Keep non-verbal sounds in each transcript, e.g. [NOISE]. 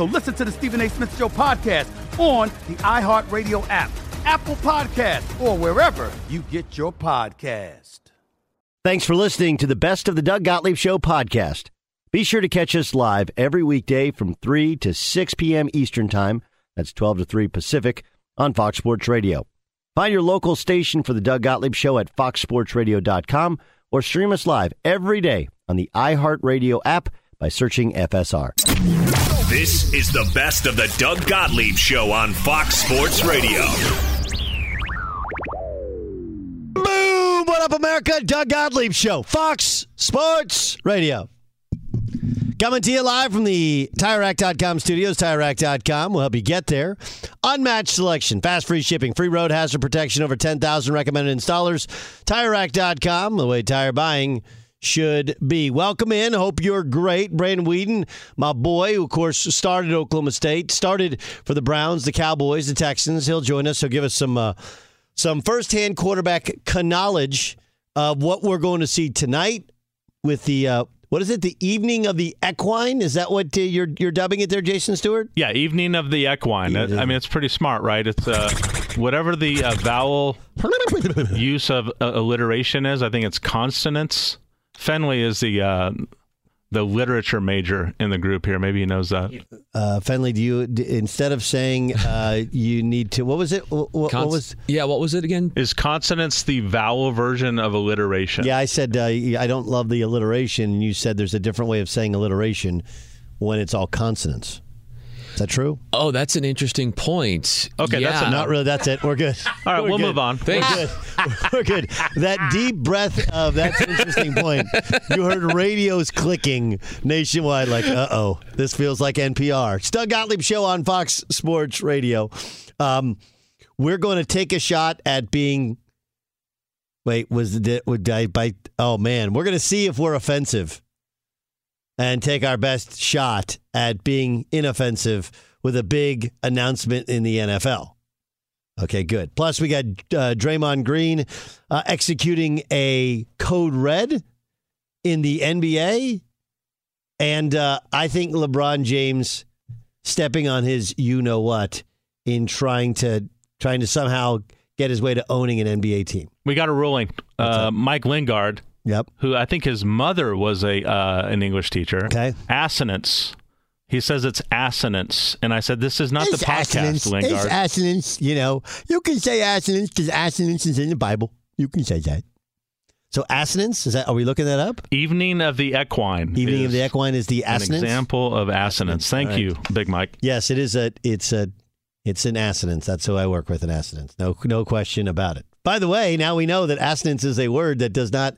So listen to the Stephen A. Smith Show podcast on the iHeartRadio app, Apple Podcast, or wherever you get your podcast. Thanks for listening to the Best of the Doug Gottlieb Show podcast. Be sure to catch us live every weekday from 3 to 6 p.m. Eastern Time. That's 12 to 3 Pacific on Fox Sports Radio. Find your local station for the Doug Gottlieb Show at foxsportsradio.com or stream us live every day on the iHeartRadio app by searching FSR. This is the best of the Doug Gottlieb Show on Fox Sports Radio. Boom! What up, America? Doug Gottlieb Show, Fox Sports Radio. Coming to you live from the TireRack.com studios. TireRack.com will help you get there. Unmatched selection, fast free shipping, free road hazard protection, over 10,000 recommended installers. TireRack.com, the way tire buying should be. Welcome in. Hope you're great. Brandon Weeden, my boy, who of course started Oklahoma State, started for the Browns, the Cowboys, the Texans. He'll join us. He'll give us some uh, some firsthand quarterback knowledge of what we're going to see tonight with the uh, what is it? The evening of the equine? Is that what uh, you're you're dubbing it there, Jason Stewart? Yeah, evening of the equine. I mean, it's pretty smart, right? It's uh, whatever the uh, vowel [LAUGHS] use of uh, alliteration is. I think it's consonants Fenley is the uh, the literature major in the group here. Maybe he knows that. Uh, Fenley, do you instead of saying uh, you need to? What was it? What, what, Cons- was? Yeah, what was it again? Is consonants the vowel version of alliteration? Yeah, I said uh, I don't love the alliteration, you said there's a different way of saying alliteration when it's all consonants. Is that true? Oh, that's an interesting point. Okay, yeah. that's enough. Not really. That's it. We're good. All right, We're we'll good. move on. Thanks. We're good. [LAUGHS] We're good. That deep breath of that's an interesting point. You heard radios clicking nationwide, like, uh oh, this feels like NPR. It's Doug Gottlieb show on Fox Sports Radio. Um, we're going to take a shot at being. Wait, was it? Would I bite? Oh man, we're going to see if we're offensive. And take our best shot at being inoffensive with a big announcement in the NFL. Okay, good. Plus, we got uh, Draymond Green uh, executing a code red in the NBA. And uh, I think LeBron James stepping on his you know what in trying to trying to somehow get his way to owning an NBA team. We got a ruling. Uh, Mike Lingard, Yep. who I think his mother was a uh, an English teacher. Okay. Assonance. He says it's assonance, and I said this is not It's the podcast, assonance. Lingard. It's assonance. You know, you can say assonance because assonance is in the Bible. You can say that. So assonance is that? Are we looking that up? Evening of the Equine. Evening of the equine is the An assonance. example of assonance. Thank right. you, Big Mike. Yes, it is a. It's a. It's an assonance. That's who I work with. An assonance. No, no question about it. By the way, now we know that assonance is a word that does not.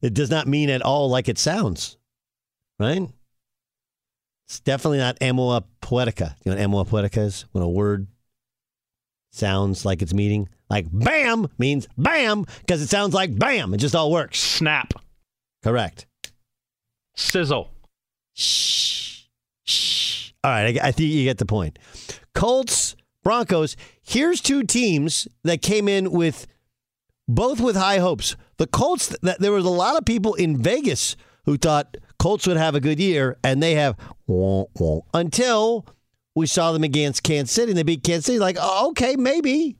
It does not mean at all like it sounds. Right. It's definitely not amoa poetica. You know what amoa poetica is? When a word sounds like it's meaning like bam means bam because it sounds like bam. It just all works. Snap. Correct. Sizzle. Shh. Shh. All right, I, I think you get the point. Colts, Broncos. Here's two teams that came in with both with high hopes. The Colts. There was a lot of people in Vegas who thought Colts would have a good year, and they have until we saw them against Kansas City, and they beat Kansas City. Like, oh, okay, maybe.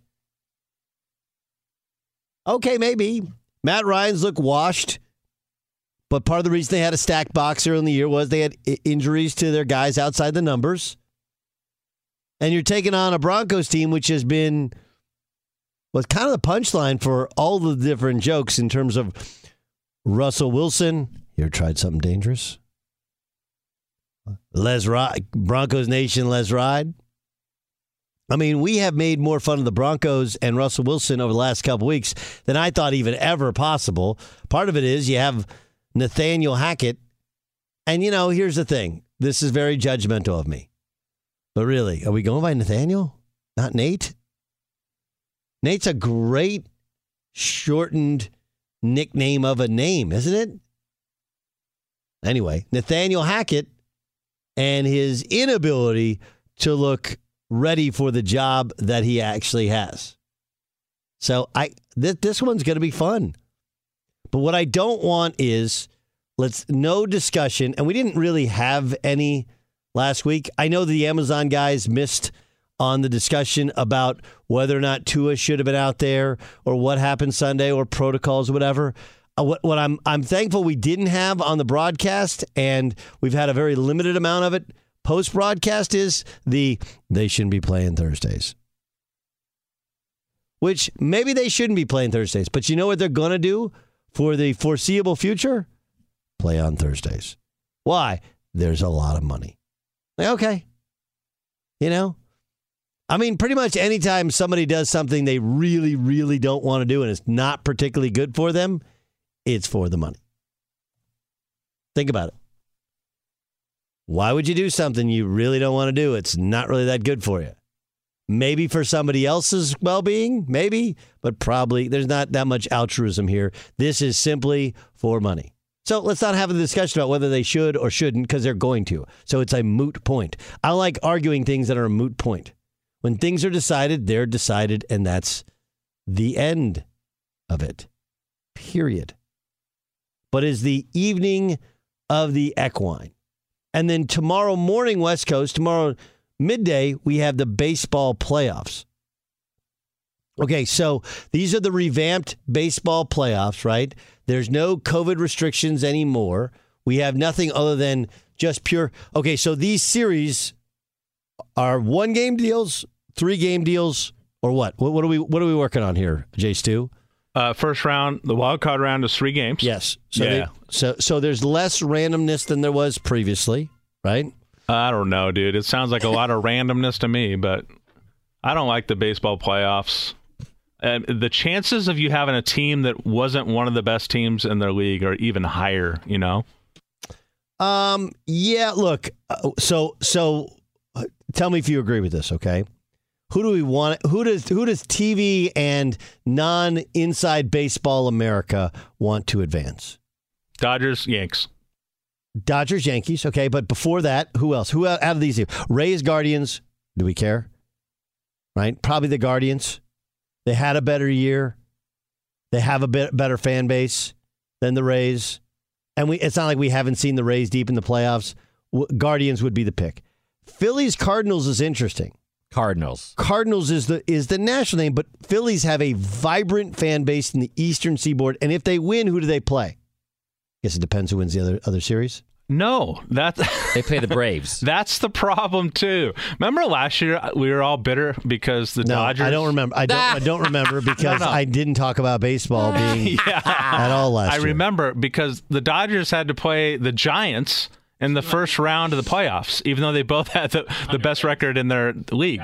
Okay, maybe. Matt Ryan's look washed. But part of the reason they had a stacked box early in the year was they had injuries to their guys outside the numbers. And you're taking on a Broncos team, which has been was kind of the punchline for all the different jokes in terms of Russell Wilson. You ever tried something dangerous? Les Ride, Broncos Nation, Les Ride. I mean, we have made more fun of the Broncos and Russell Wilson over the last couple weeks than I thought even ever possible. Part of it is you have Nathaniel Hackett. And, you know, here's the thing this is very judgmental of me. But really, are we going by Nathaniel? Not Nate? Nate's a great shortened nickname of a name, isn't it? Anyway, Nathaniel Hackett and his inability to look ready for the job that he actually has. So I th- this one's going to be fun. But what I don't want is let's no discussion and we didn't really have any last week. I know the Amazon guys missed on the discussion about whether or not Tua should have been out there or what happened Sunday or protocols or whatever. Uh, What, what I'm I'm thankful we didn't have on the broadcast, and we've had a very limited amount of it post broadcast is the they shouldn't be playing Thursdays. Which maybe they shouldn't be playing Thursdays, but you know what they're to do for the foreseeable future? Play on Thursdays. Why? There's a lot of money. Okay. You know? I mean, pretty much anytime somebody does something they really, really don't want to do and it's not particularly good for them, it's for the money. Think about it. Why would you do something you really don't want to do? It's not really that good for you. Maybe for somebody else's well being, maybe, but probably there's not that much altruism here. This is simply for money. So let's not have a discussion about whether they should or shouldn't because they're going to. So it's a moot point. I like arguing things that are a moot point. When things are decided, they're decided, and that's the end of it. Period. But is the evening of the equine. And then tomorrow morning, West Coast, tomorrow midday, we have the baseball playoffs. Okay, so these are the revamped baseball playoffs, right? There's no COVID restrictions anymore. We have nothing other than just pure. Okay, so these series are one game deals, three game deals, or what? What, what are we What are we working on here, Jay Stu? Uh, first round, the wild card round is three games. Yes. So yeah. they- so so there's less randomness than there was previously, right? I don't know, dude. It sounds like a lot of [LAUGHS] randomness to me, but I don't like the baseball playoffs. And the chances of you having a team that wasn't one of the best teams in their league are even higher, you know? Um. Yeah. Look. uh, So. So. Uh, Tell me if you agree with this. Okay. Who do we want? Who does Who does TV and non inside baseball America want to advance? Dodgers, Yanks. Dodgers, Yankees, okay, but before that, who else? Who out out of these? Rays, Guardians. Do we care? Right? Probably the Guardians. They had a better year. They have a bit better fan base than the Rays, and we. It's not like we haven't seen the Rays deep in the playoffs. Guardians would be the pick. Phillies, Cardinals is interesting. Cardinals. Cardinals is the is the national name, but Phillies have a vibrant fan base in the Eastern Seaboard, and if they win, who do they play? Guess it depends who wins the other other series. No, that's [LAUGHS] They play the Braves. that's the problem too. Remember last year uh, we were all bitter because the No, Dodgers. I don't remember. I don't. I don't remember because [LAUGHS] No, no. I didn't talk about baseball [LAUGHS] being at all last I year. remember because the Dodgers had to play the Giants in the first round of the playoffs, even though they both [LAUGHS] had the, the best record in their league.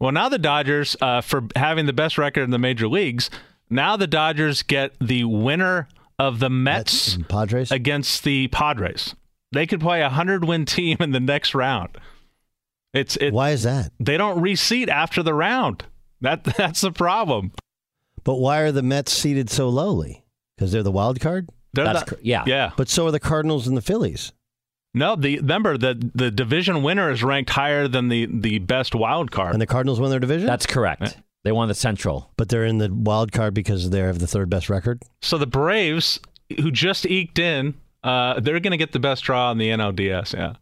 Well, now the Dodgers, uh, for having the best record in the major leagues, now the Dodgers get the winner of the Mets Padres against the Padres. They could play a hundred win team in the next round. It's it, why is that? They don't reseat after the round. That [LAUGHS] that's the problem. But why are the Mets seated so lowly? Because they're the wild card. They're That's the- cor- yeah. yeah. But so are the Cardinals and the Phillies. No, the remember the the division winner is ranked higher than the the best wild card. And the Cardinals won their division. That's correct. They won the Central. But they're in the wild card because they have the third best record. So the Braves, who just eked in, uh, they're going to get the best draw in the NLDS. Yeah.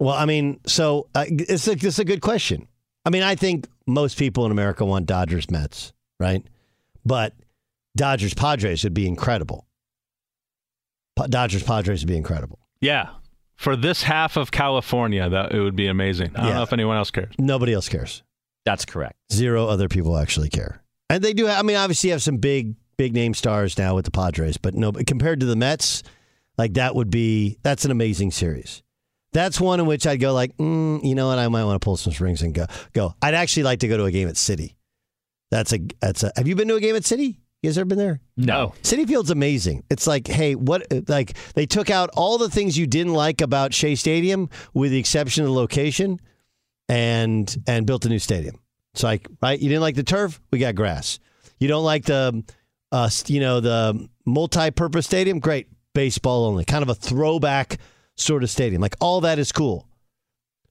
Well, I mean, so uh, it's a, it's a good question. I mean, I think most people in America want Dodgers Mets, right? But Dodgers Padres would be incredible. Pa- Dodgers Padres would be incredible. Yeah. For this half of California, that it would be amazing. I don't Yeah. know if anyone else cares. Nobody else cares. That's correct. Zero other people actually care. And they do. I mean, obviously, you have some big, big name stars now with the Padres, but no, compared to the Mets, like that would be that's an amazing series. That's one in which I'd go like, mm, you know what, I might want to pull some strings and go. Go. I'd actually like to go to a game at Citi. That's a. That's a. Have you been to a game at Citi? You guys ever been there? No. Citi Field's amazing. It's like, hey, what? Like they took out all the things you didn't like about Shea Stadium, with the exception of the location, and and built a new stadium. It's like, right? You didn't like the turf? We got grass. You don't like the, uh, you know, the multi-purpose stadium? Great, baseball only. Kind of a throwback sort of stadium. Like all that is cool.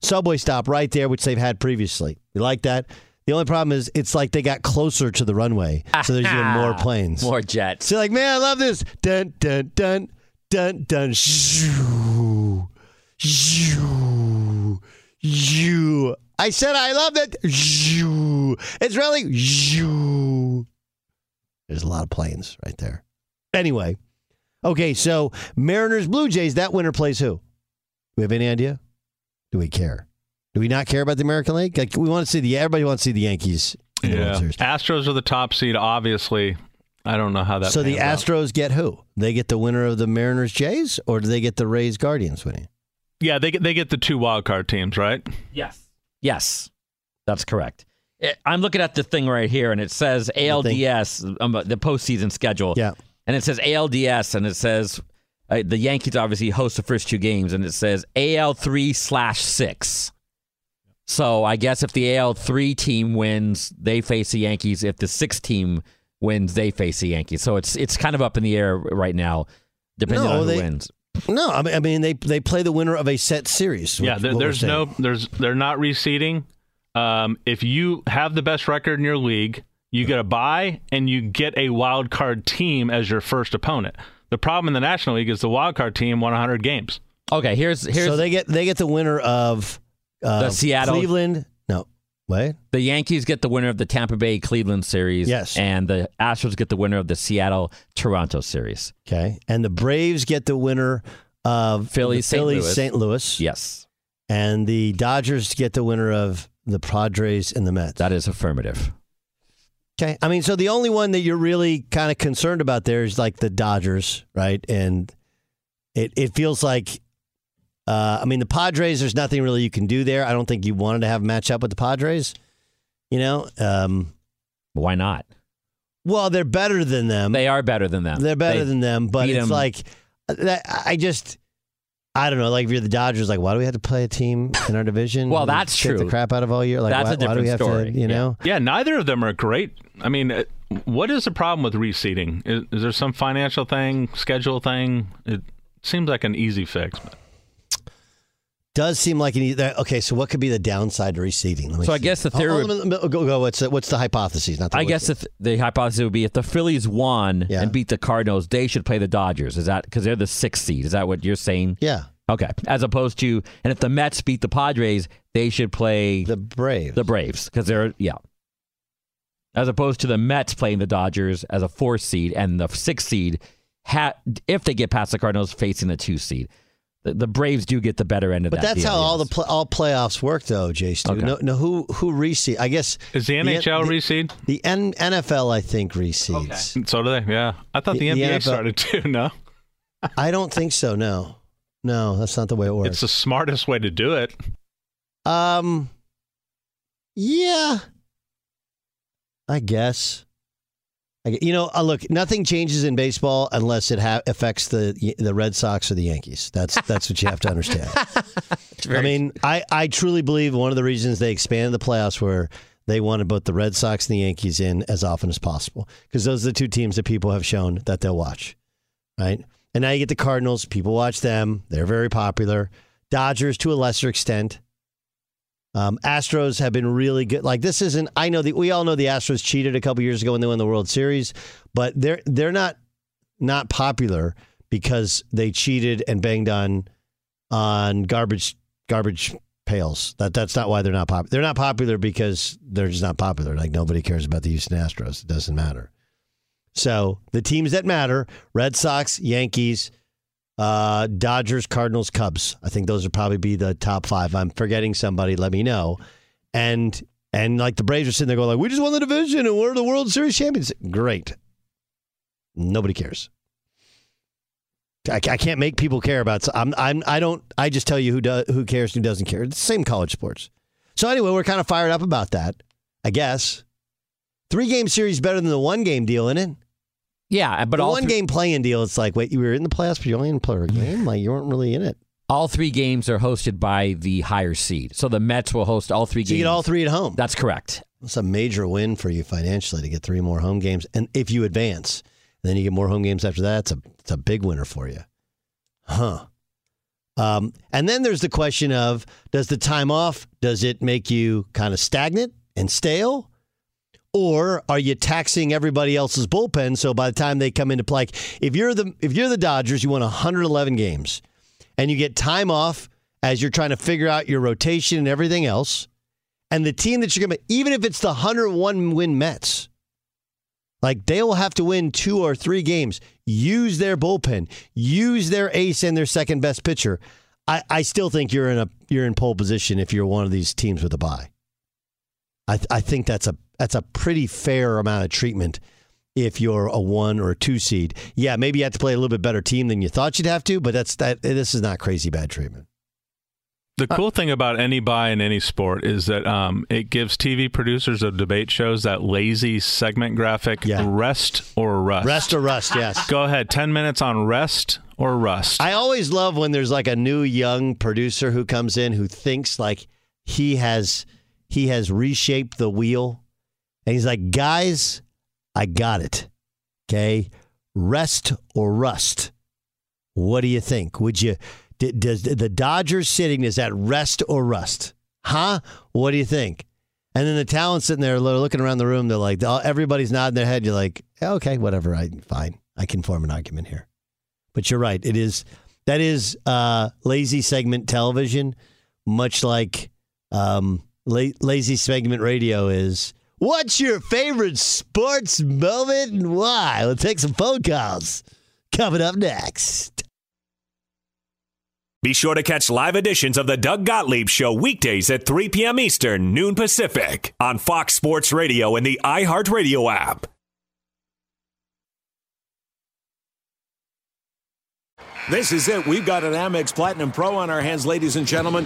Subway stop right there, which they've had previously. You like that? The only problem is it's like they got closer to the runway, so there's even more planes. More jets. So you're like, man, I love this. Dun dun dun dun dun. Shoo, shoo, shoo. I said I love it. Shoo. It's really shoo. There's a lot of planes right there. Anyway, okay, so Mariners Blue Jays. That winner plays who? Do we have any idea? Do we care? Do we not care about the American League? Like we want to see the everybody wants to see the Yankees. in the Yeah. Astros are the top seed, obviously. I don't know how that. so the pans out. Astros get who? They get the winner of the Mariners Jays, or do they get the Rays Guardians winning? Yeah, they get they get the two wild card teams, right? Yes. Yes, that's correct. Eh, I'm looking at the thing right here, and it says ALDS, um, the postseason schedule. Yeah. And it says ALDS, and it says uh, the Yankees obviously host the first two games, and it says AL3 slash six. So I guess if the AL3 team wins, they face the Yankees. If the six team wins, they face the Yankees. So it's it's kind of up in the air right now, depending No, on who they- wins. No, I mean, I mean they they play the winner of a set series. Yeah, there, there's no, there's they're not reseeding. Um, if you have the best record in your league, you get a bye and you get a wild card team as your first opponent. The problem in the National League is the wild card team won 100 games. Okay, here's here's so they get they get the winner of uh, The Seattle- Cleveland. No, wait. The Yankees get the winner of the Tampa Bay Cleveland series. Yes. And the Astros get the winner of the Seattle Toronto series. Okay, and the Braves get the winner of Philly St. Louis. St. Louis. Yes. and the Dodgers get the winner of the Padres and the Mets. That is affirmative. Okay, I mean, so the only one that you're really kind of concerned about there is like the Dodgers, right? And it it feels like, uh, I mean, the Padres. There's nothing really you can do there. I don't think you wanted to have a match up with the Padres. You know, um, Why not? well, they're better than them. They are better than them. They're better They than them, but it's them. like uh. I just, I don't know. Like if you're the Dodgers, like why do we have to play a team in our division? Well, we that's true. The crap out of all year. Like That's why, a why do we have different to? story. You know. Yeah, neither of them are great. I mean, uh, what is the problem with reseeding? Is, is there some financial thing, schedule thing? It, Seems like an easy fix. But. Does seem like an that- okay. So what could be the downside to receiving? Let me So I guess the Oh, oh theory oh, would- let me- let me- go, go. What's the, what's the hypothesis? Not the I guess if the hypothesis would be if the Phillies won and beat the Cardinals, they should play the Dodgers. Is that because they're the sixth seed? Is that what you're saying? Yeah. Okay. As opposed to, and if the Mets beat the Padres, they should play the Braves. The Braves because they're yeah. As opposed to the Mets playing the Dodgers as a four seed and the six seed, ha- if they get past the Cardinals, facing the two seed. The, the Braves do get the better end of But that. But that's deal, how all the pl- all playoffs work, though, Jay. Stu. Okay. No, no, who who reseed? I guess Is the NHL the, reseed? The N- NFL, I think, reseeds. So do they? Yeah. I thought the, The- the NBA NFL started too. No, [LAUGHS] I don't think so. No, no, that's not the way it works. it's the smartest way to do it. Um, yeah, I guess. You know, uh, look, nothing changes in baseball unless it ha- affects the the Red Sox or the Yankees. That's that's what you have to understand. [LAUGHS] I mean, I I truly believe one of the reasons they expanded the playoffs were they wanted both the Red Sox and the Yankees in as often as possible because those are the two teams that people have shown that they'll watch, right? And now you get the Cardinals. People watch them; they're very popular. Dodgers to a lesser extent. Um, Astros have been really good. Like this isn't. I know that we all know the Astros cheated a couple years ago when they won the World Series, but they're they're not not popular because they cheated and banged on on garbage garbage pails. That that's not why they're not popular. They're not popular because they're just not popular. Like nobody cares about the Houston Astros. It doesn't matter. So the teams that matter: Red Sox, Yankees, uh, Dodgers, Cardinals, Cubs. I think those would probably be the top five. I'm forgetting somebody. Let me know. And and like the Braves are sitting there going like, we just won the division and we're the World Series champions. Great. Nobody cares. I, I can't make people care about. So I'm I'm I don't. I just tell you who does who cares who doesn't care. It's the same college sports. So anyway, we're kind of fired up about that. I guess three game series better than the one game deal, isn't it? Yeah, but the all one three- game playing deal, it's like, wait, you were in the playoffs, but you only didn't play a game. Like you weren't really in it. all three games are hosted by the higher seed. So the Mets will host all three So games. you get all three at home. That's correct. It's a major win for you financially to get three more home games, and if you advance, and then you get more home games after that, it's a it's a big winner for you, huh? Um, and then there's the question of does the time off does it make you kind of stagnant and stale, or are you taxing everybody else's bullpen? So by the time they come into play, like, if you're the if you're the Dodgers, you won 111 games, and you get time off as you're trying to figure out your rotation and everything else. And the team that you're going to, even if it's the 101 win Mets, like they will have to win two or three games, use their bullpen, use their ace and their second best pitcher. I, I still think you're in a you're in pole position if you're one of these teams with a bye. I I think that's a that's a pretty fair amount of treatment if you're a one or a two seed. Yeah, maybe you have to play a little bit better team than you thought you'd have to, but that's that. This is not crazy bad treatment. The cool thing about any bye in any sport is that um, it gives TV producers of debate shows that lazy segment graphic rest or rust. Rest or rust, yes. Go ahead. 10 minutes on rest or rust. I always love when there's like a new young producer who comes in who thinks like he has he has reshaped the wheel and he's like, "Guys, I got it. Okay? Rest or rust. What do you think? Would you does the Dodgers sitting is that rest or rust? Huh? What do you think?" And then the talent sitting there looking around the room, they're like, everybody's nodding their head. You're like, okay, whatever. I fine. I can form an argument here. But you're right. It is that is uh, lazy segment television, much like um, la- lazy segment radio is. What's your favorite sports moment and why? We'll take some phone calls. Coming up next. Be sure to catch live editions of the Doug Gottlieb Show weekdays at 3 p.m. Eastern, noon Pacific, on Fox Sports Radio and the iHeartRadio app. This is it. We've got an Amex Platinum Pro on our hands, ladies and gentlemen.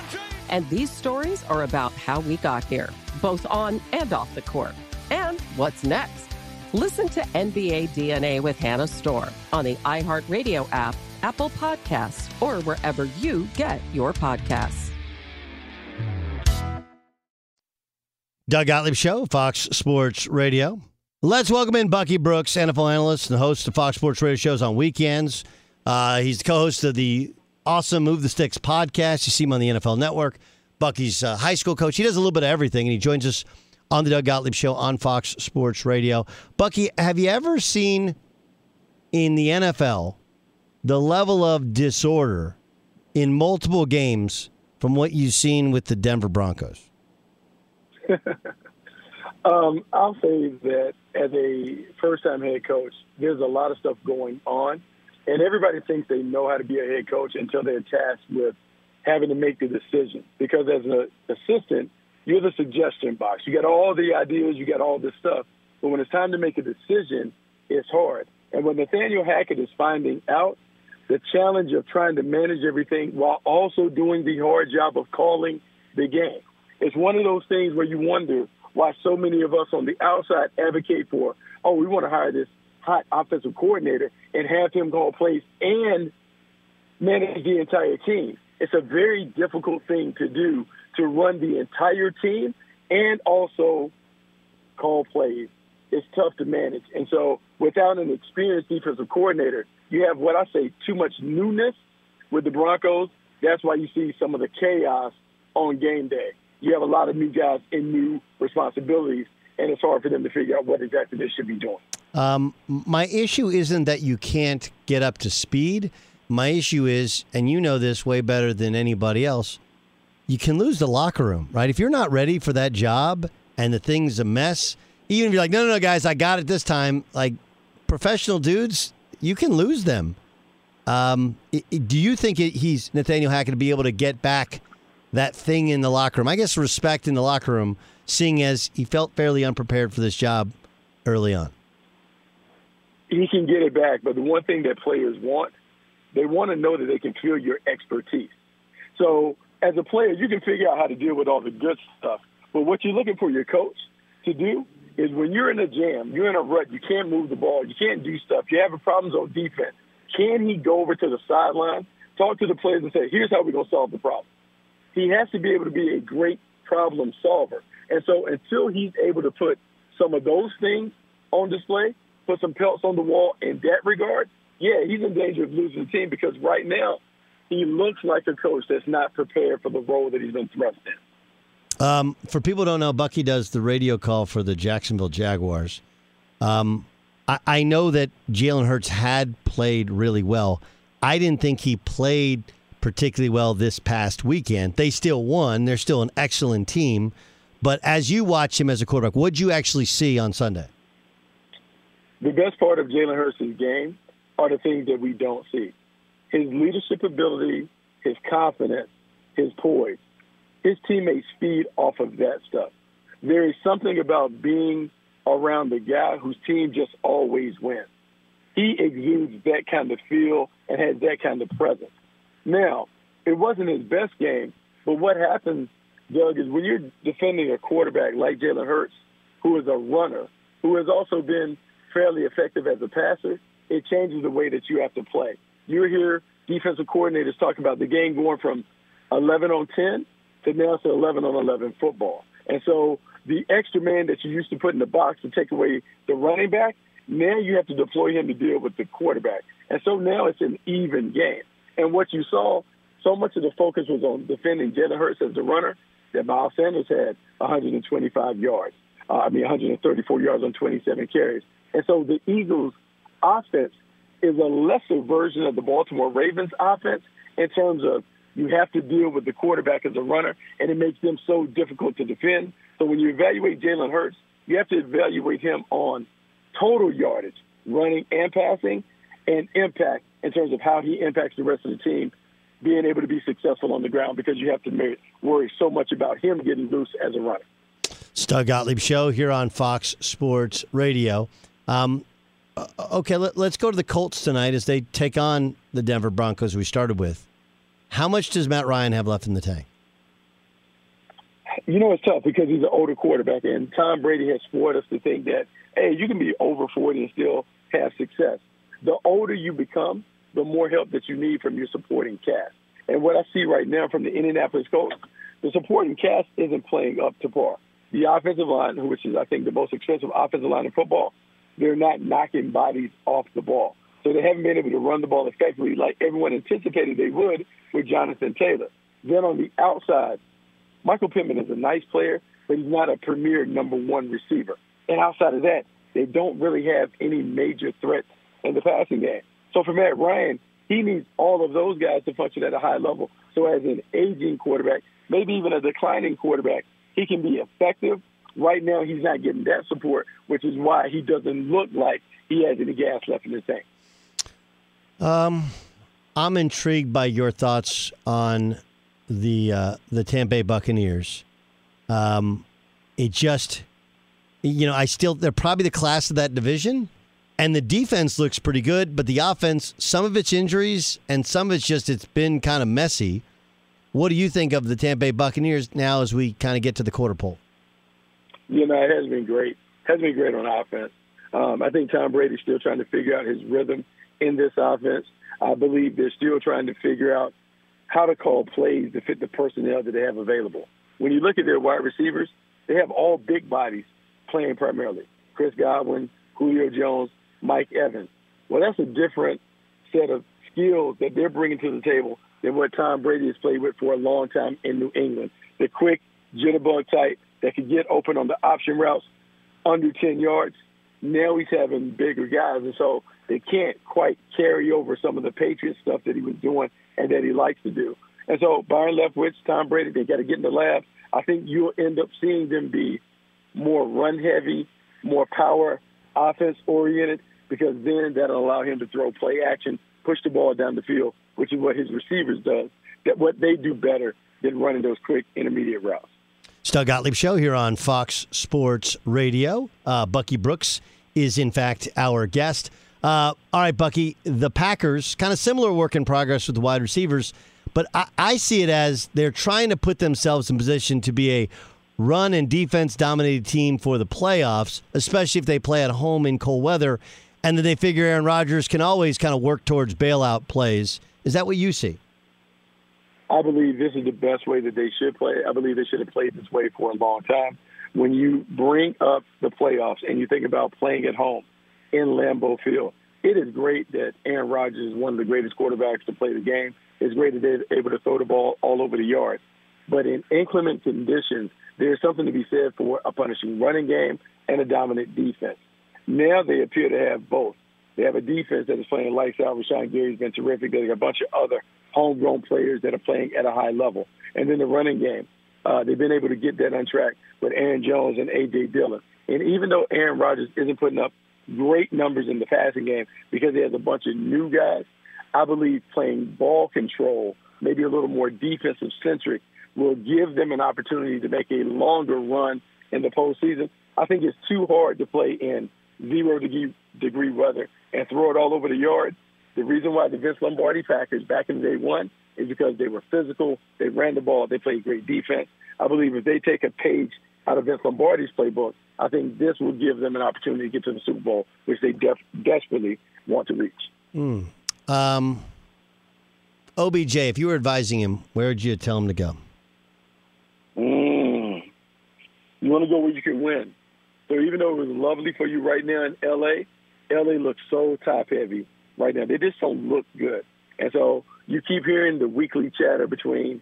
And these stories are about how we got here, both on and off the court. And what's next? Listen to NBA DNA with Hannah Storm on the iHeartRadio app, Apple Podcasts, or wherever you get your podcasts. Doug Gottlieb Show, Fox Sports Radio. Let's welcome in Bucky Brooks, NFL analyst and host of Fox Sports Radio shows on weekends. Uh, he's the co-host of the awesome Move the Sticks podcast. You see him on the NFL Network. Bucky's uh, high school coach. He does a little bit of everything, and he joins us on the Doug Gottlieb Show on Fox Sports Radio. Bucky, have you ever seen in the NFL the level of disorder in multiple games from what you've seen with the Denver Broncos? [LAUGHS] Um, I'll say that as a first-time head coach, there's a lot of stuff going on, and everybody thinks they know how to be a head coach until they're tasked with having to make the decision. Because as an assistant, you're the suggestion box. You got all the ideas, you got all this stuff, but when it's time to make a decision, it's hard. And what Nathaniel Hackett is finding out, the challenge of trying to manage everything while also doing the hard job of calling the game. It's one of those things where you wonder why so many of us on the outside advocate for, oh, we want to hire this hot offensive coordinator and have him call plays and manage the entire team. It's a very difficult thing to do to run the entire team and also call plays. It's tough to manage. And so without an experienced defensive coordinator, you have what I say too much newness with the Broncos. That's why you see some of the chaos on game day. You have a lot of new guys in new responsibilities, and it's hard for them to figure out what exactly they should be doing. Um, my issue isn't that you can't get up to speed. My issue is, and you know this way better than anybody else, you can lose the locker room, right? If you're not ready for that job and the thing's a mess, even if you're like, no, no, no, guys, I got it this time, like professional dudes, you can lose them. Um, do you think he's Nathaniel Hackett to be able to get back that thing in the locker room? I guess respect in the locker room, seeing as he felt fairly unprepared for this job early on. He can get it back. But the one thing that players want, they want to know that they can feel your expertise. So as a player, you can figure out how to deal with all the good stuff. But what you're looking for your coach to do is when you're in a jam, you're in a rut, you can't move the ball, you can't do stuff, you're having problems on defense. Can he go over to the sideline, talk to the players and say, here's how we're going to solve the problem? He has to be able to be a great problem solver. And so until he's able to put some of those things on display, put some pelts on the wall in that regard, yeah, he's in danger of losing the team because right now he looks like a coach that's not prepared for the role that he's been thrust in. Um, for people who don't know, Bucky does the radio call for the Jacksonville Jaguars. Um, I, I know that Jalen Hurts had played really well. I didn't think he played particularly well this past weekend. They still won. They're still an excellent team. But as you watch him as a quarterback, what did you actually see on Sunday? The best part of Jalen Hurts' game are the things that we don't see. His leadership ability, his confidence, his poise. His teammates feed off of that stuff. There is something about being around the guy whose team just always wins. He exudes that kind of feel and has that kind of presence. Now, it wasn't his best game, but what happens, Doug, is when you're defending a quarterback like Jalen Hurts, who is a runner, who has also been fairly effective as a passer, it changes the way that you have to play. You're here, defensive coordinators talking about the game going from 11 on 10 to now to 11 on 11 football. And so the extra man that you used to put in the box to take away the running back, now you have to deploy him to deal with the quarterback. And so now it's an even game. And what you saw, so much of the focus was on defending Jalen Hurts as the runner that Miles Sanders had 125 yards. Uh, I mean, 134 yards on 27 carries. And so the Eagles' offense is a lesser version of the Baltimore Ravens' offense in terms of you have to deal with the quarterback as a runner, and it makes them so difficult to defend. So when you evaluate Jalen Hurts, you have to evaluate him on total yardage, running and passing, and impact in terms of how he impacts the rest of the team being able to be successful on the ground because you have to worry so much about him getting loose as a runner. Doug Gottlieb Show here on Fox Sports Radio. Um, okay, let, us go to the Colts tonight as they take on the Denver Broncos we started with. How much does Matt Ryan have left in the tank? You know, it's tough because he's an older quarterback, and Tom Brady has spoiled us to think that, hey, you can be over 40 and still have success. The older you become, the more help that you need from your supporting cast. And what I see right now from the Indianapolis Colts, the supporting cast isn't playing up to par. The offensive line, which is, I think, the most expensive offensive line in football, they're not knocking bodies off the ball. So they haven't been able to run the ball effectively like everyone anticipated they would with Jonathan Taylor. Then on the outside, Michael Pittman is a nice player, but he's not a premier number one receiver. And outside of that, they don't really have any major threats in the passing game. So for Matt Ryan, he needs all of those guys to function at a high level. So as an aging quarterback, maybe even a declining quarterback, he can be effective. Right now, he's not getting that support, which is why he doesn't look like he has any gas left in the tank. Um, I'm intrigued by your thoughts on the uh, the Tampa Bay Buccaneers. Um, it just, you know, I still they're probably the class of that division, and the defense looks pretty good, but the offense, some of it's injuries, and some of it's just it's been kind of messy. What do you think of the Tampa Bay Buccaneers now as we kind of get to the quarter pole? You know, it has been great. Has been great on offense. Um, I think Tom Brady's still trying to figure out his rhythm in this offense. I believe they're still trying to figure out how to call plays to fit the personnel that they have available. When you look at their wide receivers, they have all big bodies playing primarily. Chris Godwin, Julio Jones, Mike Evans. Well, that's a different set of skills that they're bringing to the table than what Tom Brady has played with for a long time in New England. The quick jitterbug type that can get open on the option routes under 10 yards. Now he's having bigger guys, and so they can't quite carry over some of the Patriot stuff that he was doing and that he likes to do. And so Byron Leftwich, Tom Brady, they got to get in the lab. I think you'll end up seeing them be more run heavy, more power, offense oriented, because then that'll allow him to throw play action, push the ball down the field, which is what his receivers does. That what they do better than running those quick intermediate routes. Doug Gottlieb Show here on Fox Sports Radio. Uh, Bucky Brooks is, in fact, our guest. Uh, all right, Bucky, the Packers, kind of similar work in progress with the wide receivers, but I, I see it as they're trying to put themselves in position to be a run and defense dominated team for the playoffs, especially if they play at home in cold weather. And then they figure Aaron Rodgers can always kind of work towards bailout plays. Is that what you see? I believe this is the best way that they should play. I believe they should have played this way for a long time. When you bring up the playoffs and you think about playing at home in Lambeau Field, it is great that Aaron Rodgers is one of the greatest quarterbacks to play the game. It's great that they're able to throw the ball all over the yard. But in inclement conditions, there's something to be said for a punishing running game and a dominant defense. Now they appear to have both. They have a defense that is playing lights out. Rashan Gary's been terrific. They got a bunch of other homegrown players that are playing at a high level. And then the running game, uh, they've been able to get that on track with Aaron Jones and A.J. Dillon. And even though Aaron Rodgers isn't putting up great numbers in the passing game because he has a bunch of new guys, I believe playing ball control, maybe a little more defensive centric, will give them an opportunity to make a longer run in the postseason. I think it's too hard to play in zero degree, degree weather and throw it all over the yard. The reason why the Vince Lombardi Packers back in day won is because they were physical, they ran the ball, they played great defense. I believe if they take a page out of Vince Lombardi's playbook, I think this will give them an opportunity to get to the Super Bowl, which they def- desperately want to reach. Mm. Um, OBJ, if you were advising him, where would you tell him to go? Mm. You want to go where you can win. So even though it was lovely for you right now in LA, LA looks so top heavy right now. They just don't look good. And so you keep hearing the weekly chatter between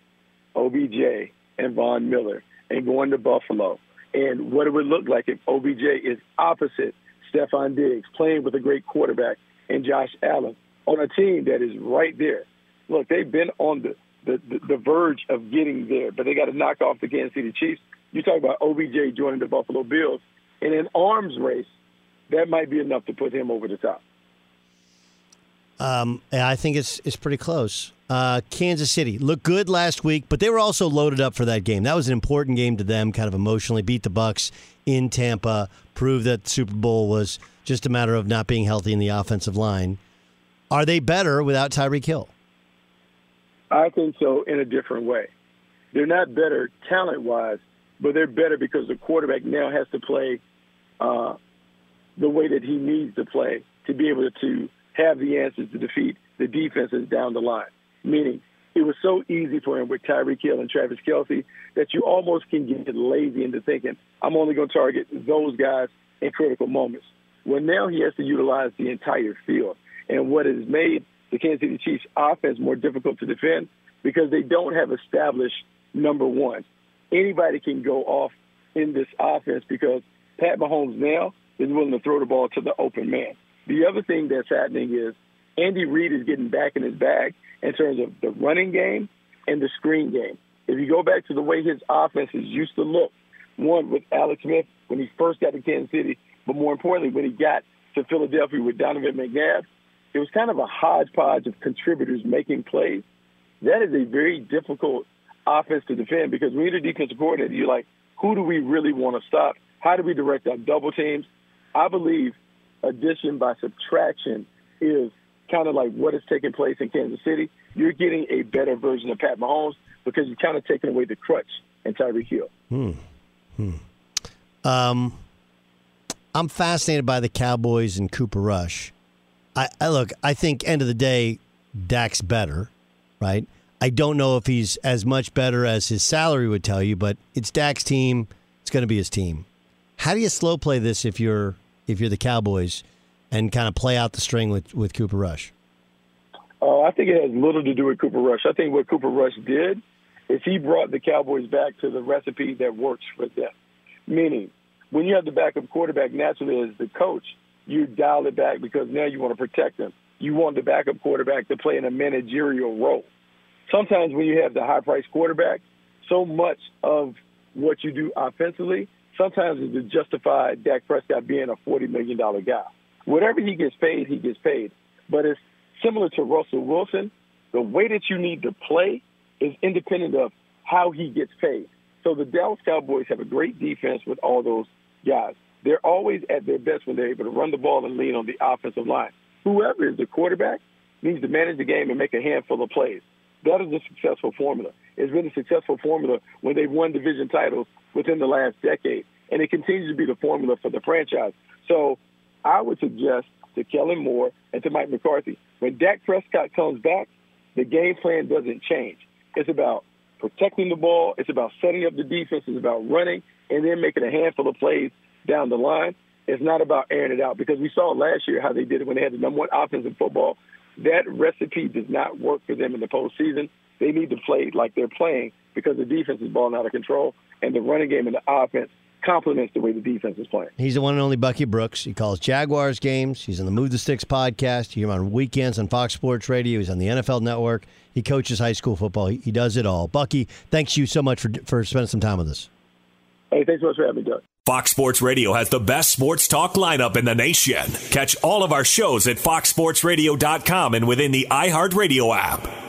OBJ and Von Miller and going to Buffalo and what it would look like if OBJ is opposite Stefon Diggs, playing with a great quarterback and Josh Allen on a team that is right there. Look, they've been on the, the, the verge of getting there, but they got to knock off the Kansas City Chiefs. You talk about OBJ joining the Buffalo Bills in an arms race, that might be enough to put him over the top. Um, I think it's it's pretty close. Uh, Kansas City looked good last week, but they were also loaded up for that game. That was an important game to them, kind of emotionally. Beat the Bucks in Tampa, proved that Super Bowl was just a matter of not being healthy in the offensive line. Are they better without Tyreek Hill? I think so in a different way. They're not better talent wise, but they're better because the quarterback now has to play uh, the way that he needs to play to be able to have the answers to defeat the defenses down the line. Meaning, it was so easy for him with Tyreek Hill and Travis Kelce that you almost can get lazy into thinking, I'm only going to target those guys in critical moments. Well, now he has to utilize the entire field. And what has made the Kansas City Chiefs offense more difficult to defend because they don't have established number one. Anybody can go off in this offense because Pat Mahomes now is willing to throw the ball to the open man. The other thing that's happening is Andy Reid is getting back in his bag in terms of the running game and the screen game. If you go back to the way his offenses used to look, one with Alex Smith when he first got to Kansas City, but more importantly, when he got to Philadelphia with Donovan McNabb, it was kind of a hodgepodge of contributors making plays. That is a very difficult offense to defend because when you're the defensive coordinator, you're like, who do we really want to stop? How do we direct our double teams? I believe addition by subtraction is kind of like what is taking place in Kansas City. You're getting a better version of Pat Mahomes because you're kind of taking away the crutch in Tyreek Hill. Hmm. Hmm. Um, I'm fascinated by the Cowboys and Cooper Rush. I, I look. I think end of the day, Dak's better, right? I don't know if he's as much better as his salary would tell you, but it's Dak's team. It's going to be his team. How do you slow play this if you're if you're the Cowboys and kind of play out the string with with Cooper Rush? Uh, I think it has little to do with Cooper Rush. I think what Cooper Rush did is he brought the Cowboys back to the recipe that works for them. Meaning, when you have the backup quarterback, naturally as the coach, you dial it back because now you want to protect them. You want the backup quarterback to play in a managerial role. Sometimes when you have the high priced quarterback, so much of what you do offensively sometimes is to justify Dak Prescott being a $40 million guy. Whatever he gets paid, he gets paid. But it's similar to Russell Wilson. The way that you need to play is independent of how he gets paid. So the Dallas Cowboys have a great defense with all those guys. They're always at their best when they're able to run the ball and lean on the offensive line. Whoever is the quarterback needs to manage the game and make a handful of plays. That is a successful formula. It's been a successful formula when they've won division titles within the last decade, and it continues to be the formula for the franchise. So I would suggest to Kellen Moore and to Mike McCarthy, when Dak Prescott comes back, the game plan doesn't change. It's about protecting the ball. It's about setting up the defense. It's about running and then making a handful of plays down the line. It's not about airing it out because we saw last year how they did it when they had the number one offense in football. That recipe does not work for them in the postseason. They need to play like they're playing because the defense is balling out of control and the running game and the offense complements the way the defense is playing. He's the one and only Bucky Brooks. He calls Jaguars games. He's on the Move the Sticks podcast. You hear him on weekends on Fox Sports Radio. He's on the NFL Network. He coaches high school football. He, he does it all. Bucky, thanks you so much for for spending some time with us. Hey, thanks so much for having me, Doug. Fox Sports Radio has the best sports talk lineup in the nation. Catch all of our shows at foxsportsradio.com and within the iHeartRadio app.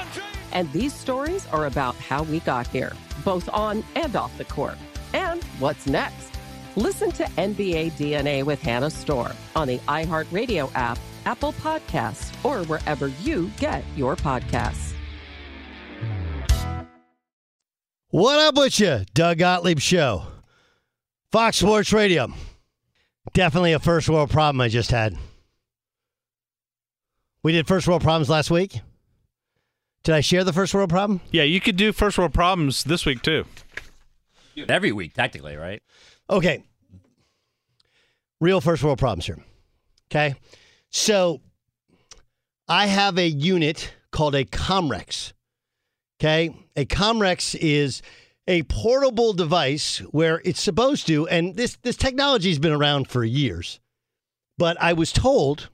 And these stories are about how we got here, both on and off the court. And what's next? Listen to NBA DNA with Hannah Storm on the iHeartRadio app, Apple Podcasts, or wherever you get your podcasts. What up with you, Doug Gottlieb Show? Fox Sports Radio. Definitely a first world problem I just had. We did first world problems last week. Did I share the first world problem? Yeah, you could do first world problems this week too. Every week, technically, right? Okay. Real first world problems here. Okay. So I have a unit called a Comrex. Okay. A Comrex is a portable device where it's supposed to, and this, this technology has been around for years, but I was told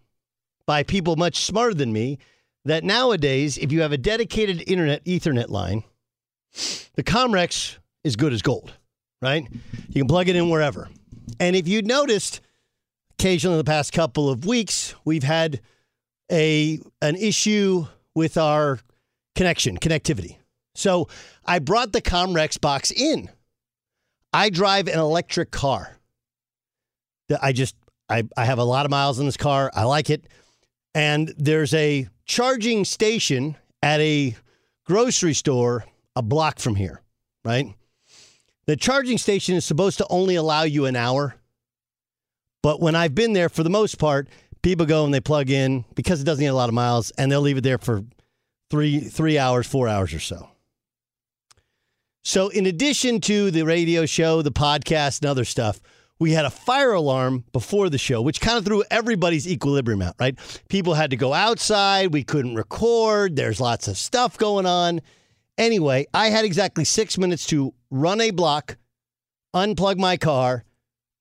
by people much smarter than me that nowadays, if you have a dedicated internet Ethernet line, the Comrex is good as gold, right? You can plug it in wherever. And if you noticed, occasionally in the past couple of weeks, we've had a an issue with our connection, connectivity. So I brought the Comrex box in. I drive an electric car. I just I, I have a lot of miles in this car. I like it. And there's a charging station at a grocery store a block from here, right? The charging station is supposed to only allow you an hour. But when I've been there, for the most part, people go and they plug in because it doesn't get a lot of miles, and they'll leave it there for three three hours, four hours or so. So, in addition to the radio show, the podcast, and other stuff, we had a fire alarm before the show, which kind of threw everybody's equilibrium out, right? People had to go outside. We couldn't record. There's lots of stuff going on. Anyway, I had exactly six minutes to run a block, unplug my car,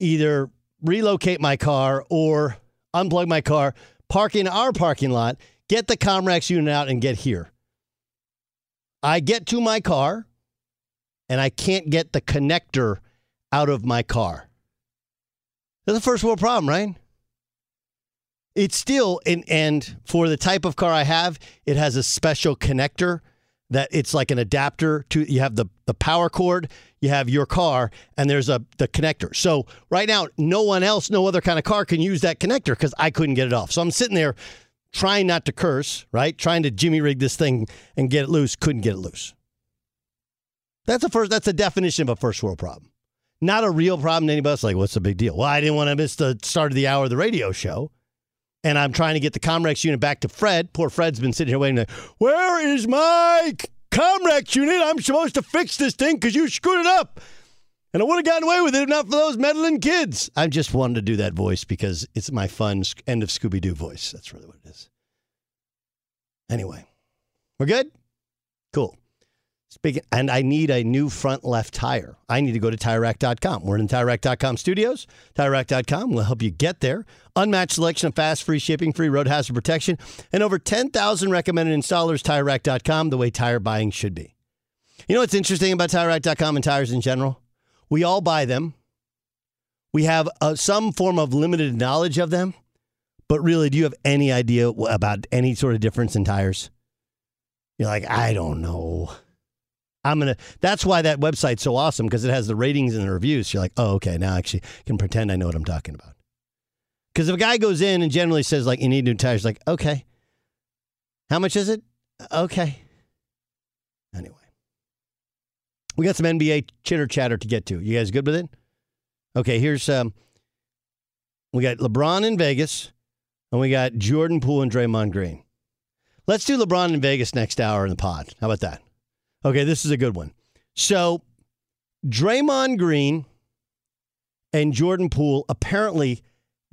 either relocate my car or unplug my car, park in our parking lot, get the Comrex unit out, and get here. I get to my car and I can't get the connector out of my car. That's a first world problem, right? It's still, and, and for the type of car I have, it has a special connector that it's like an adapter to you have the, the power cord, you have your car, and there's a the connector. So right now, no one else, no other kind of car can use that connector because I couldn't get it off. So I'm sitting there trying not to curse, right? Trying to jimmy rig this thing and get it loose, couldn't get it loose. That's a first that's a definition of a first world problem. Not a real problem to anybody else. Like, what's the big deal? Well, I didn't want to miss the start of the hour of the radio show. And I'm trying to get the Comrex unit back to Fred. Poor Fred's been sitting here waiting. Where is my Comrex unit? I'm supposed to fix this thing because you screwed it up. And I would have gotten away with it if not for those meddling kids. I just wanted to do that voice because it's my fun end of Scooby Doo voice. That's really what it is. Anyway, we're good? Cool. Speaking, and I need a new front left tire. I need to go to TireRack.com. We're in TireRack.com studios. TireRack.com will help you get there. Unmatched selection of fast, free shipping, free road hazard protection, and over 10,000 recommended installers. TireRack.com, the way tire buying should be. You know what's interesting about TireRack.com and tires in general? We all buy them. We have uh, some form of limited knowledge of them. But really, do you have any idea about any sort of difference in tires? You're like, I don't know. I'm gonna. That's why that website's so awesome because it has the ratings and the reviews. You're like, oh, okay, now I actually can pretend I know what I'm talking about. Because if a guy goes in and generally says like, you need new tires, like, okay, how much is it? Okay. Anyway, we got some NBA chitter chatter to get to. You guys good with it? Okay, here's um, We got LeBron in Vegas, and we got Jordan Poole and Draymond Green. Let's do LeBron in Vegas next hour in the pod. How about that? Okay, this is a good one. So, Draymond Green and Jordan Poole apparently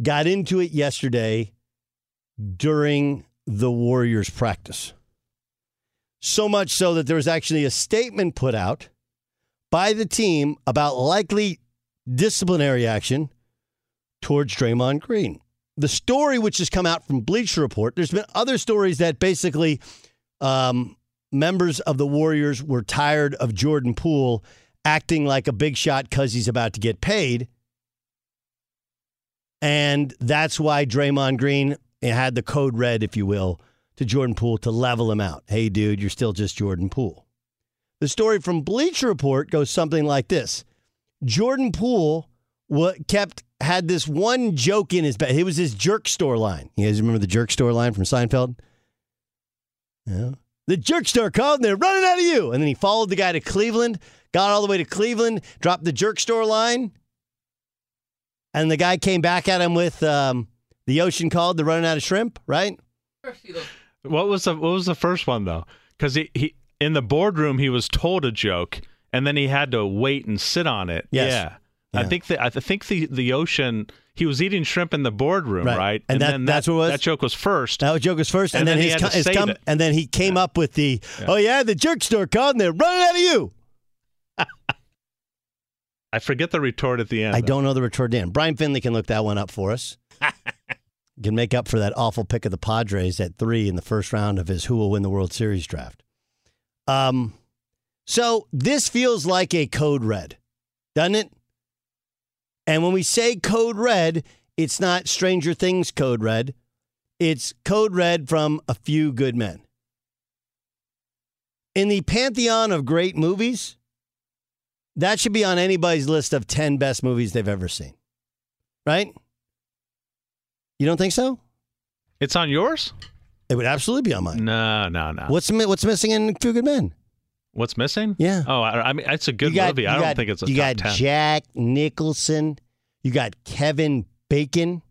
got into it yesterday during the Warriors practice. So much so that there was actually a statement put out by the team about likely disciplinary action towards Draymond Green. The story, which has come out from Bleacher Report, there's been other stories that basically um, members of the Warriors were tired of Jordan Poole acting like a big shot because he's about to get paid. And that's why Draymond Green had the code red, if you will, to Jordan Poole to level him out. Hey, dude, you're still just Jordan Poole. The story from Bleacher Report goes something like this Jordan Poole kept had this one joke in his bed. It was his jerk store line. You guys remember the jerk store line from Seinfeld? Yeah. The jerk store called and they're running out of you. And then he followed the guy to Cleveland, got all the way to Cleveland, dropped the jerk store line. And the guy came back at him with um, the ocean called, the running out of shrimp, right? What was the what was the first one though? Because he, he in the boardroom he was told a joke and then he had to wait and sit on it. Yes. Yeah. I think the I think the the ocean he was eating shrimp in the boardroom, right? Right. And that- then that's what was? that joke was first. That joke was first, and, And then, then he his, had to his save com- it. and then he came up with the, oh yeah, the jerk store called and they're running out of you. [LAUGHS] I forget the retort at the end. I though. don't know the retort in. Brian Finley can look that one up for us. [LAUGHS] can make up for that awful pick of the Padres at three in the first round of his Who Will Win the World Series draft. Um, so this feels like a code red, doesn't it? And when we say code red, it's not Stranger Things code red. It's code red from a few good men. In the pantheon of great movies, that should be on anybody's list of 10 best movies they've ever seen. Right? You don't think so? It's on yours? It would absolutely be on mine. No, no, no. What's what's missing in Few Good Men? What's missing? Yeah. Oh, I, I mean, it's a good got- movie. I don't got- think it's a You got 10. Jack Nicholson. You got Kevin Bacon.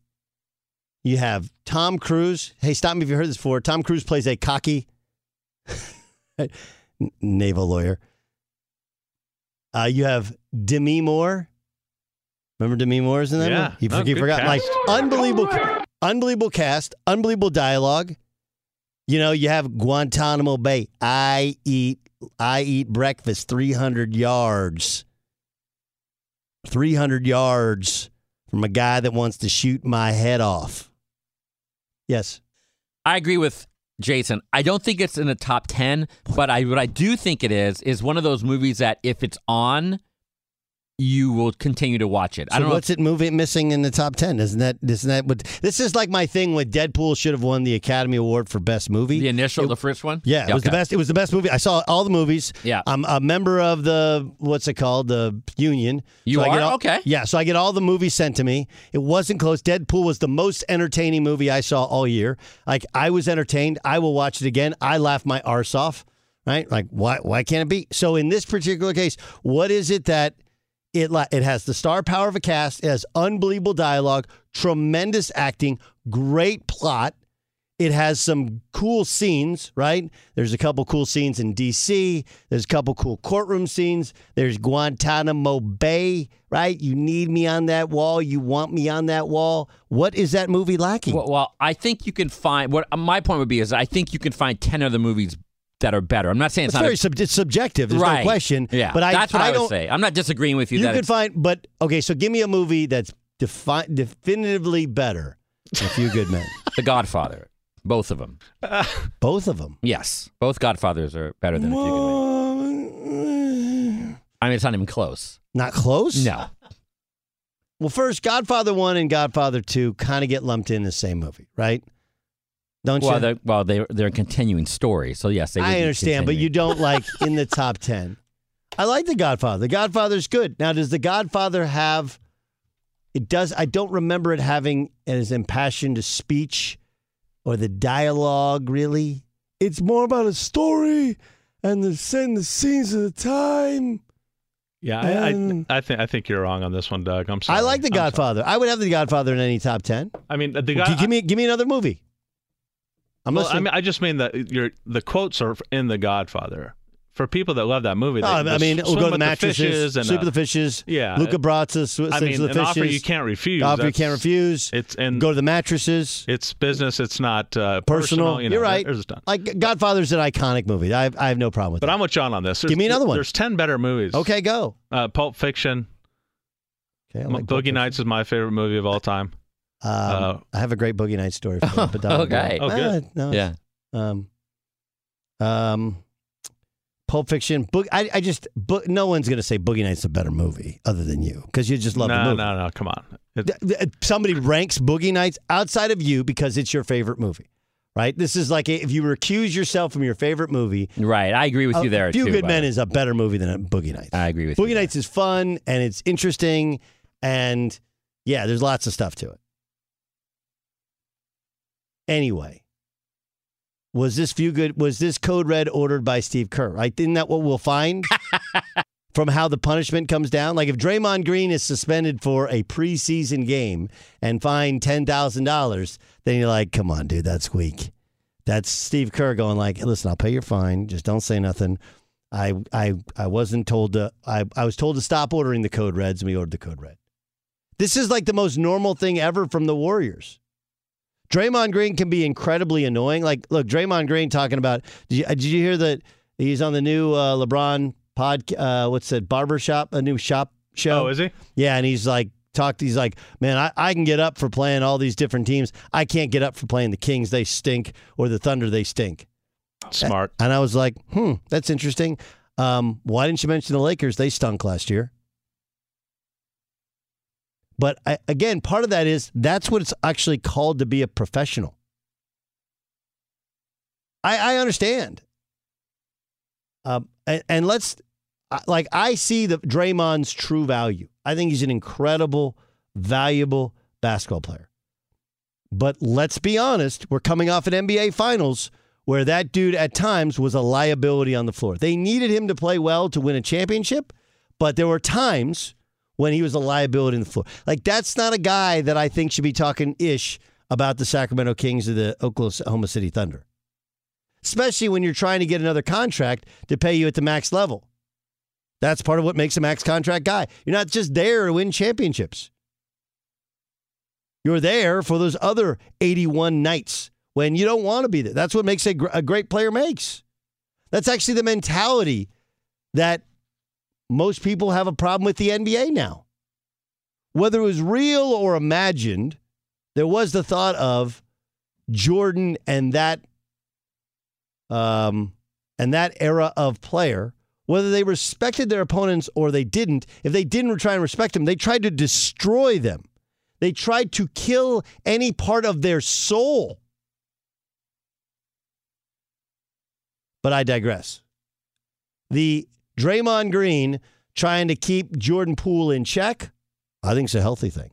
You have Tom Cruise. Hey, stop me if you heard this before. Tom Cruise plays a cocky [LAUGHS] naval lawyer. Uh, you have Demi Moore. Remember Demi Moore's in that? Yeah. movie? You, No, you forgot. Like unbelievable, unbelievable cast, unbelievable dialogue. You know, you have Guantanamo Bay. I eat, I eat breakfast 300 yards. 300 yards from a guy that wants to shoot my head off. Yes. I agree with Jason. I don't think it's in the top 10, but I what I do think it is is one of those movies that if it's on, you will continue to watch it. I So don't know. what's it movie missing in the top 10? Isn't that, isn't that what, this is like my thing with Deadpool should have won the Academy Award for best movie. the initial, the first one? Yeah, it was the best. It was the best movie. I saw all the movies. Yeah. I'm a member of the what's it called, the union. You I get are? all- Okay. Yeah, so I get all the movies sent to me. It wasn't close. Deadpool was the most entertaining movie I saw all year. Like I was entertained. I will watch it again. I laughed my arse off. Right? Like why? Why can't it be? So in this particular case, what is it that? It, it has the star power of a cast. It has unbelievable dialogue, tremendous acting, great plot. It has some cool scenes, right? There's a couple cool scenes in DC. There's a couple cool courtroom scenes. There's Guantanamo Bay, right? You need me on that wall. You want me on that wall. What is that movie lacking? Well, well, I think you can find what my point would be is I think you can find 10 other movies that are better. I'm not saying it's, it's not very a, sub- it's subjective. There's right. no question. Yeah, but I, that's what I, don't, would say. I'm not disagreeing with you. You could find, but okay. So give me a movie that's defi- definitively better. A Few Good Men. [LAUGHS] The Godfather, both of them. Both of them. Yes, both Godfathers are better than A Few Good Men. I mean, it's not even close. Not close. No. Well, first, Godfather One and Godfather Two kind of get lumped in the same movie, right? Don't well, you? they're, well, they they're a continuing story, so yes, they. I understand, but you don't like [LAUGHS] in the top ten. I like The Godfather. The Godfather's good. Now, does The Godfather have? It does. I don't remember it having as impassioned a speech or the dialogue. Really, it's more about a story and the and the scenes of the time. Yeah, I, I, I think I think you're wrong on this one, Doug. I'm sorry. I like The Godfather. I would have The Godfather in any top ten. I mean, uh, the G- guy. give me give me another movie. I'm well, I mean, I just mean that your the quotes are in The Godfather. For people that love that movie, they, Oh, I mean, we'll go to the mattresses, fishes and sleep uh, with the fishes. Yeah, Luca Brasi, sw- I mean, the an fishes. offer you can't refuse. Offer you can't refuse. It's and go to the mattresses. It's business. It's not uh, Personal. personal. You know, You're right. There's a. Like Godfather's an iconic movie. I have, I have no problem with But that. I'm with John on this. Give me another one. There's ten better movies. Okay, go. Uh, Pulp Fiction. Okay, like Boogie Nights is my favorite movie of all time. Um, Uh, I have a great Boogie Nights story. For you, [LAUGHS] but okay. Oh, good. No, Yeah. Um, um, Pulp Fiction. Boog- I, I just. Bo- no one's going to say Boogie Nights a better movie other than you because you just love the no, movie. no, no. Come on. It- Somebody ranks Boogie Nights outside of you because it's your favorite movie, right? This is like a, if you recuse yourself from your favorite movie. Right. I agree with you A there. Few too, Good Men the way. is a better movie than Boogie Nights. I agree with Boogie you. Boogie Nights is fun and it's interesting, and yeah, there's lots of stuff to it. Anyway, was this few good? Was this Code Red ordered by Steve Kerr? Right? Isn't that what we'll find [LAUGHS] from how the punishment comes down? Like if Draymond Green is suspended for a preseason game and fined ten thousand dollars, then you're like, come on, dude, that's weak. That's Steve Kerr going like, listen, I'll pay your fine, just don't say nothing. I I I wasn't told to I, I was told to stop ordering the code reds and we ordered the code red. This is like the most normal thing ever from the Warriors. Draymond Green can be incredibly annoying. Like, look, Draymond Green talking about. Did you, did you hear that he's on the new uh, LeBron pod? Uh, what's that? Barbershop, a new shop show. Oh, is he? Yeah, and he's like talked. He's like, man, I, I can get up for playing all these different teams. I can't get up for playing the Kings. They stink, or the Thunder. They stink. Smart. And I was like, hmm, that's interesting. Um, why didn't you mention the Lakers? They stunk last year. But I, again, part of that is that's what it's actually called to be a professional. I, I understand. Um, and, and let's, like, I see the Draymond's true value. I think he's an incredible, valuable basketball player. But let's be honest, we're coming off an NBA Finals where that dude at times was a liability on the floor. They needed him to play well to win a championship, but there were times when he was a liability on the floor. Like that's not a guy that I think should be talking ish about the Sacramento Kings or the Oklahoma City Thunder. Especially when you're trying to get another contract to pay you at the max level. That's part of what makes a max contract guy. You're not just there to win championships. You're there for those other 81 nights when you don't want to be there. That's what makes a, gr- a great player makes. That's actually the mentality that most people have a problem with the NBA now. Whether it was real or imagined, there was the thought of Jordan and that um, and that era of player, whether they respected their opponents or they didn't, if they didn't try and respect them, they tried to destroy them. They tried to kill any part of their soul. But I digress. The Draymond Green trying to keep Jordan Poole in check, I think it's a healthy thing.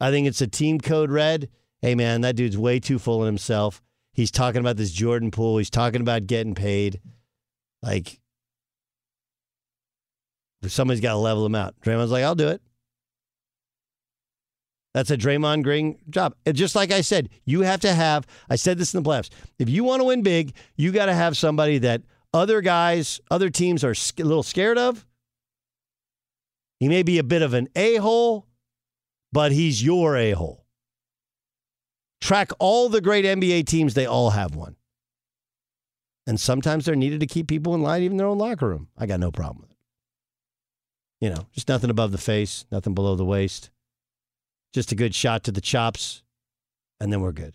I think it's a team code red. Hey, man, that dude's way too full of himself. He's talking about this Jordan Poole. He's talking about getting paid. Like, somebody's got to level him out. Draymond's like, I'll do it. That's a Draymond Green job. And just like I said, you have to have, I said this in the playoffs. If you want to win big, you got to have somebody that other guys, other teams are a little scared of. He may be a bit of an a hole, but he's your a hole. Track all the great NBA teams, they all have one. And sometimes they're needed to keep people in line, even their own locker room. I got no problem with it. You know, just nothing above the face, nothing below the waist. Just a good shot to the chops, and then we're good.